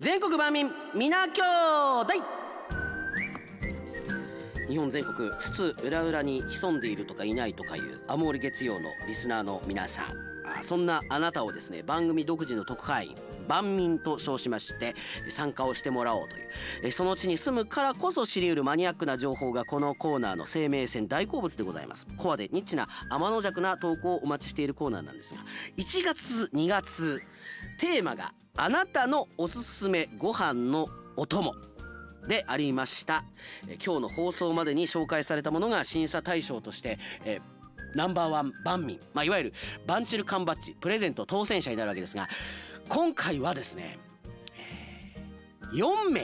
全国万民皆兄弟日本全国津々浦々に潜んでいるとかいないとかいうアモール月曜のリスナーの皆さん。そんなあなたをですね番組独自の特派員万民と称しまして参加をしてもらおうという。その地に住むからこそ知り得るマニアックな情報がこのコーナーの生命線大好物でございます。コアでニッチな天の弱な投稿をお待ちしているコーナーなんですが1月2月テーマがあなたのおすすめご飯のお供でありました。今日の放送までに紹介されたものが審査対象としてえナンバーワン万民、まあ、いわゆるバンチル缶バッジプレゼント当選者になるわけですが今回はですね、えー4名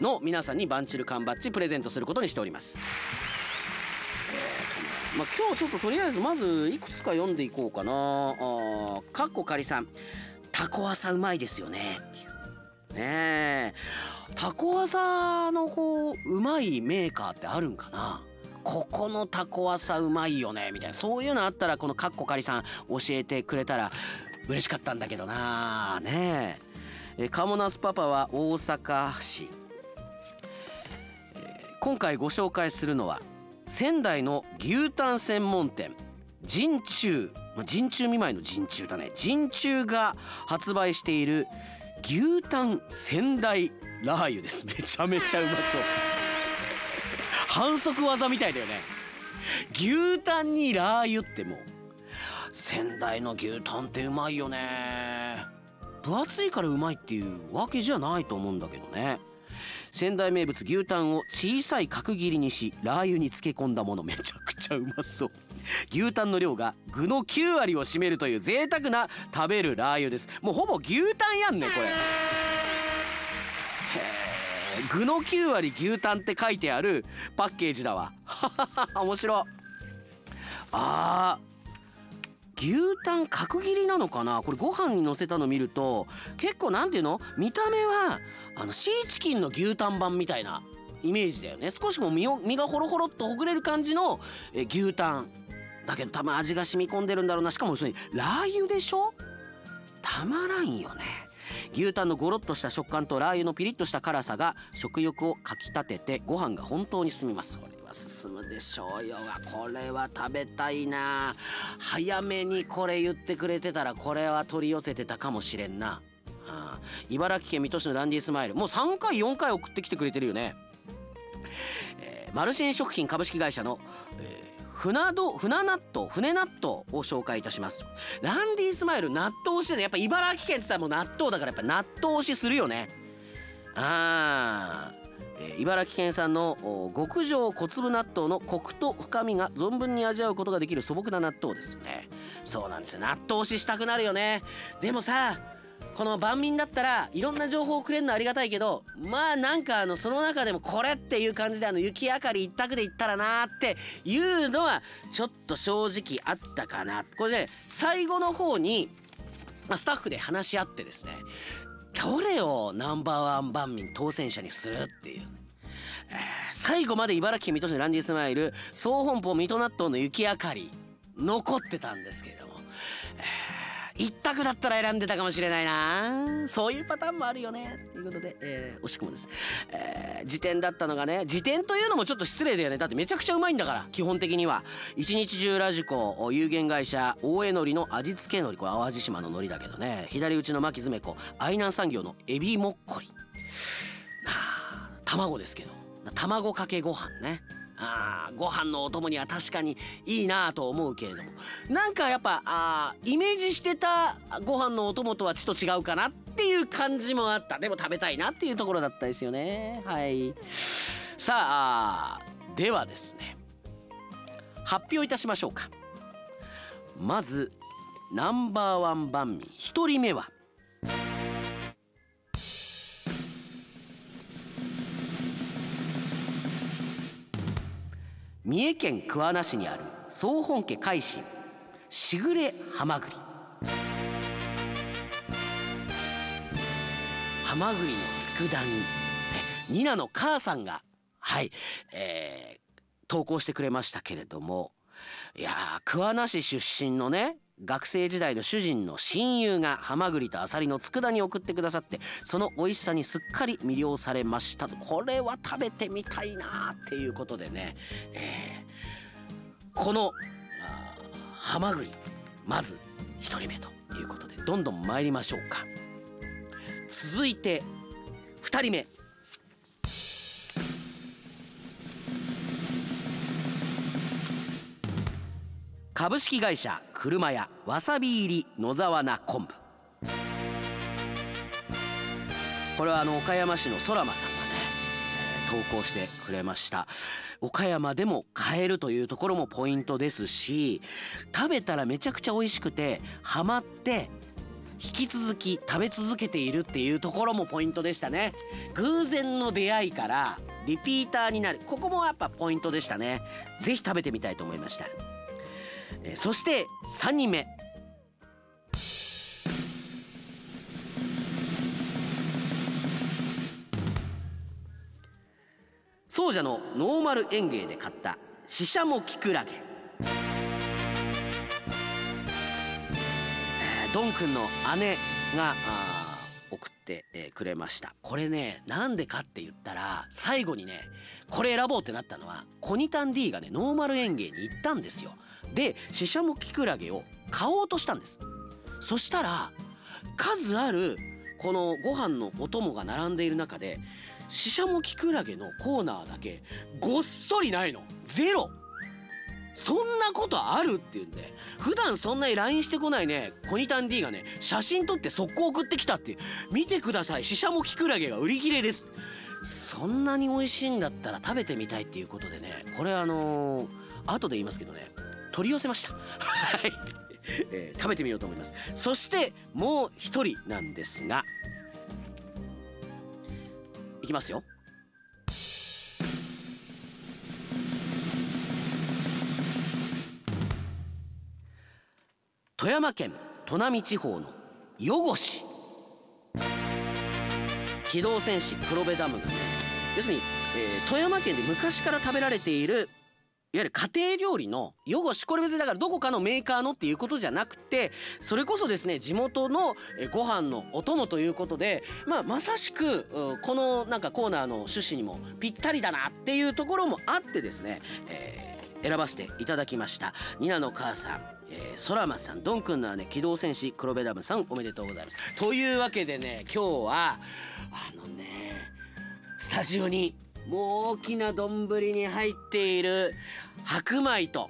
の皆さんにバンチル缶バッジプレゼントすることにしております。えーとまあ、今日ちょっととりあえずまずいくつか読んでいこうかな。あかっこかりさん。タコ朝うまいですよね。ねえ。タコ朝のこううまいメーカーってあるんかな。ここのタコ朝うまいよね。みたいな。そういうのあったらこのカッコカリさん教えてくれたら嬉しかったんだけどな。ねえ。カモナスパパは大阪市。えー今回ご紹介するのは仙台の牛タン専門店陣中まあ陣中見舞いの陣中だね。陣中が発売している牛タン仙台ラー油です。めちゃめちゃうまそう。反則技みたいだよね。牛タンにラー油ってもう仙台の牛タンってうまいよね。分厚いからうまいっていうわけじゃないと思うんだけどね。仙台名物牛タンを小さい角切りにしラー油に漬け込んだもの。めちゃくちゃうまそう。牛タンの量が具の9割を占めるという贅沢な食べるラー油です。もうほぼ牛タンやんねこれ。へえ具の9割牛タンって書いてあるパッケージだわ。面白あー。牛タン角切りなのかな？これご飯にのせたの見ると結構なんていうの？見た目はあのシーチキンの牛タン版みたいなイメージだよね。少しも身を身がホロホロっとほぐれる感じのえ牛タンだけど多分味が染み込んでるんだろうな。しかもそれラー油でしょ？たまらんよね。牛タンのゴロッとした食感とラー油のピリッとした辛さが食欲をかきたててご飯が本当に進みます。それは進むでしょうよ。これは食べたいな。早めにこれ言ってくれてたらこれは取り寄せてたかもしれんな。ああ茨城県水戸市のランディスマイル。もう3回4回送ってきてくれてるよね。えーマルシン食品株式会社の、えー船ど船納豆船納豆を紹介いたしますランディスマイル納豆推しでね。やっぱ茨城県って言ったらもう納豆だからやっぱ納豆推しするよね。あーえー茨城県産の極上小粒納豆のコクと深みが存分に味わうことができる素朴な納豆ですよね。そうなんですよ。納豆推ししたくなるよね。でもさこの万民だったらいろんな情報をくれるのありがたいけどまあなんかあのその中でもこれっていう感じであの雪明かり一択で言ったらなーっていうのはちょっと正直あったかな。これで最後の方に、まあ、スタッフで話し合ってですねどれをナンバーワン万民当選者にするっていう。最後まで茨城県水戸市のランディスマイル総本舗水戸納豆の雪明かり残ってたんですけれども、えー一択だったら選んでたかもしれないな。そういうパターンもあるよね。ということで、えー惜しくもです、えー時点だったのがね時点というのもちょっと失礼だよね。だってめちゃくちゃうまいんだから基本的には。一日中ラジコ有限会社大江のりの味付け海苔。これ淡路島の海苔だけどね。左打ちの牧詰め子愛南産業のエビもっこり。なあ卵ですけど。卵かけご飯ね。あご飯のお供には確かにいいなと思うけれども。なんかやっぱあイメージしてたご飯のお供とはちょっと違うかなっていう感じもあった。でも食べたいなっていうところだったですよね。はい。さあではですね。発表いたしましょうか。まずナンバーワン番民1人目は三重県桑名市にある総本家海進しぐれはまぐりはまぐりの佃煮。ニナの母さんがはい、えー投稿してくれましたけれどもいやー桑名市出身のね学生時代の主人の親友がハマグリとアサリの佃煮を送ってくださってその美味しさにすっかり魅了されましたと。これは食べてみたいなっていうことでね、えー、このハマグリまず1人目ということでどんどん参りましょうか。続いて2人目。株式会社車屋わさび入り野沢菜昆布。これはあの岡山市の空間さんがね、投稿してくれました。岡山でも買えるというところもポイントですし食べたらめちゃくちゃ美味しくてハマって引き続き食べ続けているっていうところもポイントでしたね。偶然の出会いからリピーターになる。ここもやっぱポイントでしたね。是非食べてみたいと思いました。えそして3人目奏者のノーマル園芸で買ったシシャモキクラゲ。ドン君の姉が送ってくれました。これねなんでかって言ったら最後にねこれ選ぼうってなったのはコニタン D がねノーマル園芸に行ったんですよ。でシシャモキクラゲを買おうとしたんです。そしたら数あるこのご飯のお供が並んでいる中でシシャモキクラゲのコーナーだけごっそりないの。ゼロ。そんなことあるって言うんで普段そんなに LINE してこないねコニタン D がね写真撮って速攻送ってきたって見てくださいシシャモキクラゲが売り切れです。そんなに美味しいんだったら食べてみたいっていうことでねこれあのー、後で言いますけどね取り寄せました。はい、えー、食べてみようと思います。そしてもう一人なんですがいきますよ。富山県砺波地方の余市機動戦士黒部ダムがね要するに、えー、富山県で昔から食べられているいわゆる家庭料理の汚し。これ別にだからどこかのメーカーのっていうことじゃなくてそれこそですね地元のご飯のお供ということで、まあ、まさしくこのなんかコーナーの趣旨にもぴったりだなっていうところもあってですね、えー、選ばせていただきました。ニナの母さん。えー、空間さんドンくんの姉機動戦士黒部ダムさんおめでとうございます。というわけでね今日はあのねスタジオにもう大きな丼に入っている白米と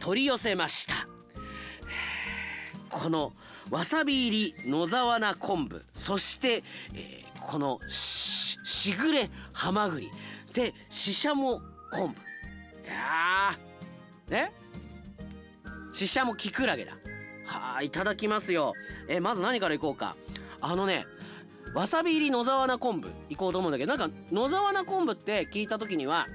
取り寄せました。このわさび入り野沢菜昆布そして、えー、このししぐれはまぐりでししゃも昆布。いやね？ししゃもきくらげだ。はいただきますよ。えまず何からいこうか。あのねわさび入り野沢菜昆布いこうと思うんだけどなんか野沢菜昆布って聞いた時には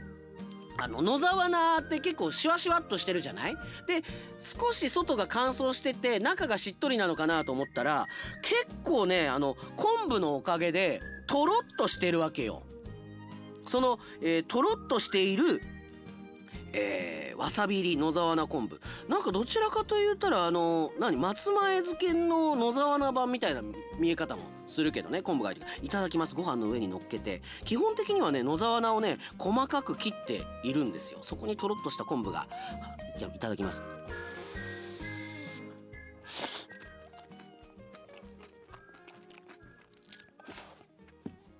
あの野沢菜って結構シワシワっとしてるじゃない？で少し外が乾燥してて中がしっとりなのかなと思ったら結構ねあの昆布のおかげでとろっとしてるわけよ。その、えー、とろっとしているえー、わさび入り野沢菜昆布。なんかどちらかと言ったらあの何松前漬けの野沢菜版みたいな見え方もするけどね昆布が入っていただきます。ご飯の上に乗っけて。基本的にはね野沢菜をね細かく切っているんですよ。そこにとろっとした昆布が。いやいただきます。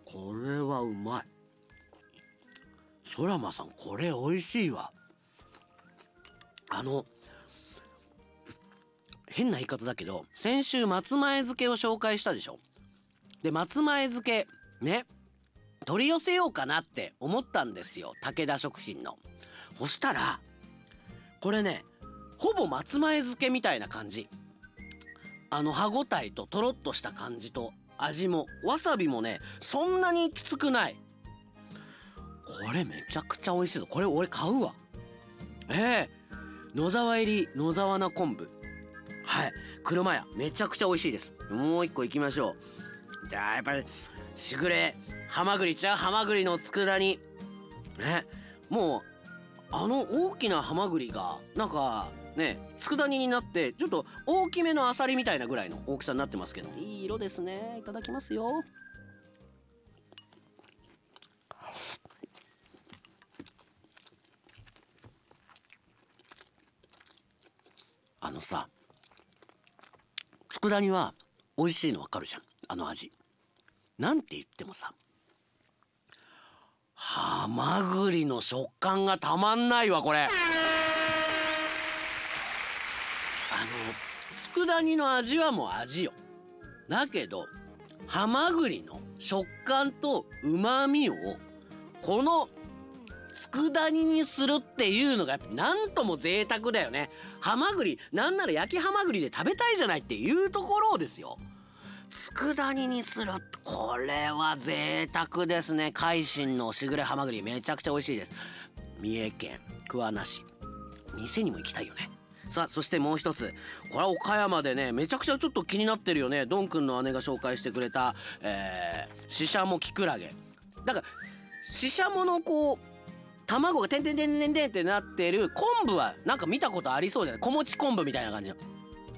これはうまい。空間さんこれ美味しいわ。あの変な言い方だけど先週松前漬けを紹介したでしょ。で松前漬けね取り寄せようかなって思ったんですよ。武田食品の。そしたらこれねほぼ松前漬けみたいな感じ。あの歯ごたえととろっとした感じと味もわさびもねそんなにきつくない。これめちゃくちゃ美味しいぞ。これ俺買うわ。ええ、野沢入り野沢菜昆布。はい。車屋。めちゃくちゃ美味しいです。もう一個行きましょう。じゃあやっぱりしぐれ。ハマグリちゃう？ハマグリの佃煮。ね。もうあの大きなハマグリがなんかね佃煮になってちょっと大きめのアサリみたいなぐらいの大きさになってますけど。いい色ですね。いただきますよ。のさ佃煮は美味しいの分かるじゃんあの味。なんて言ってもさハマグリの食感がたまんないわこれ。あの佃煮の味はもう味よ。だけどハマグリの食感とうまみをこの佃煮にするっていうのがやっぱなんとも贅沢だよね。ハマグリなんなら焼きハマグリで食べたいじゃないっていうところですよ。佃煮にするこれは贅沢ですね。海進のしぐれハマグリめちゃくちゃ美味しいです。三重県桑名市。店にも行きたいよね。さあそしてもう一つ。これは岡山でねめちゃくちゃちょっと気になってるよね。ドンくんの姉が紹介してくれたえー、ししゃもきくらげ。だからししゃものこう卵がてんてんてんてんてんってなってる昆布はなんか見たことありそうじゃない小餅昆布みたいな感じの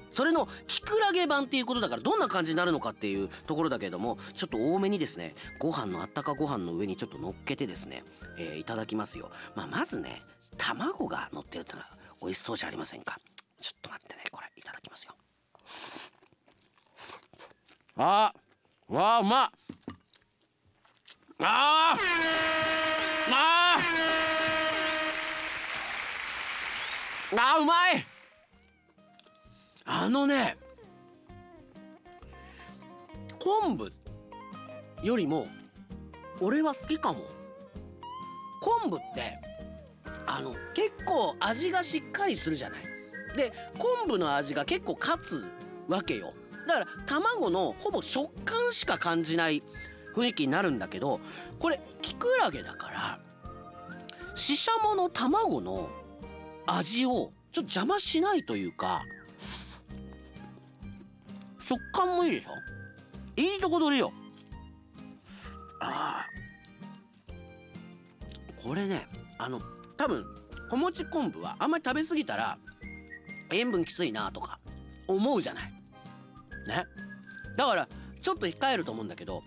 それのきくらげ版っていうことだからどんな感じになるのかっていうところだけれどもちょっと多めにですねご飯のあったかご飯の上にちょっと乗っけてですね、えー、いただきますよ、まあ、まずね卵が乗ってるってのは美味しそうじゃありませんかちょっと待ってねこれいただきますよあーわあうまっあーあーあうまい。あのね昆布よりも俺は好きかも。昆布ってあの結構味がしっかりするじゃない。で昆布の味が結構勝つわけよ。だから卵のほぼ食感しか感じない雰囲気になるんだけどこれキクラゲだからししゃもの卵の味をちょっと邪魔しないというか食感もいいでしょ？いいとこ取りよ。あこれねあの多分小餅昆布はあんまり食べ過ぎたら塩分きついなとか思うじゃない。ね。だからちょっと控えると思うんだけど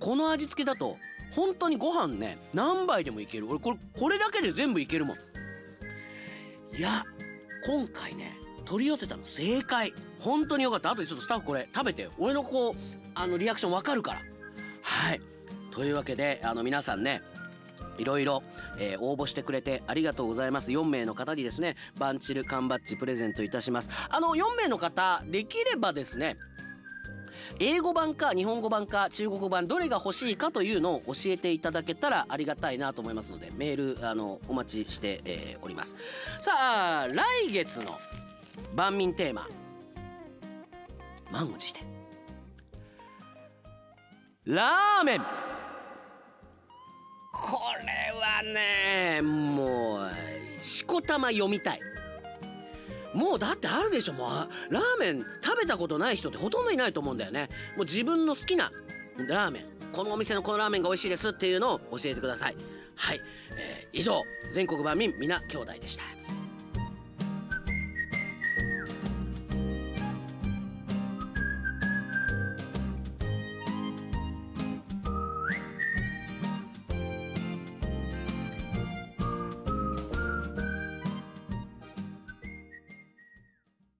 この味付けだと本当にご飯ね何杯でもいける。俺これこれだけで全部いけるもん。いや今回ね取り寄せたの正解。本当によかった。あとでちょっとスタッフこれ食べて俺のこうあのリアクションわかるから。はい。というわけであの皆さんねいろいろ、え、応募してくれてありがとうございます。4名の方にですねバンチル缶バッジプレゼントいたします。あの4名の方できればですね英語版か日本語版か中国版どれが欲しいかというのを教えていただけたらありがたいなと思いますのでメールあのお待ちして、えー、おります。さあ来月の万民テーマ満を持して。ラーメン。これはねもうしこたま読みたい。もうだってあるでしょ。もうラーメン食べたことない人ってほとんどいないと思うんだよね。もう自分の好きなラーメンこのお店のこのラーメンが美味しいですっていうのを教えてください。はい、えー、以上全国万民皆兄弟でした。